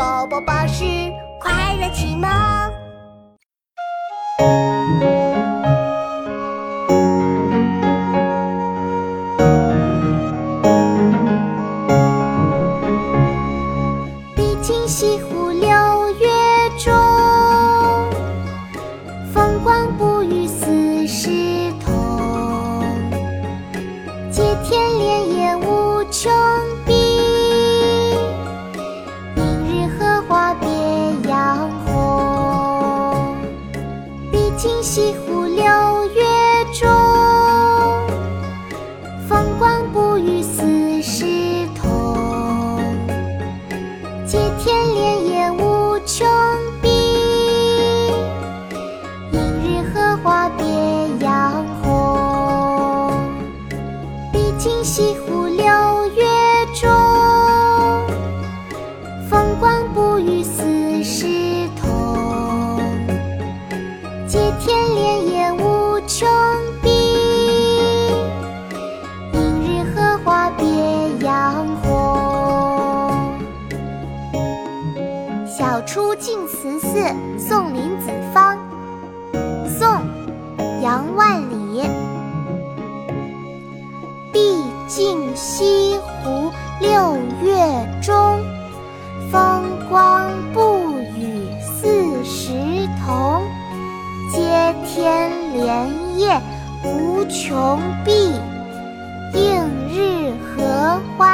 宝宝巴士快乐启蒙。毕竟西湖六月中，风光不与四时同。接天莲叶无穷今西湖六月中，风光不与四时同。接天莲叶无穷碧，映日荷花别样红。毕竟西湖天莲叶无穷碧，映日荷花别样红。《晓出净慈寺送林子方》宋·杨万里。毕竟西湖六月中，风光不与四时同。接天莲叶无穷碧，映日荷花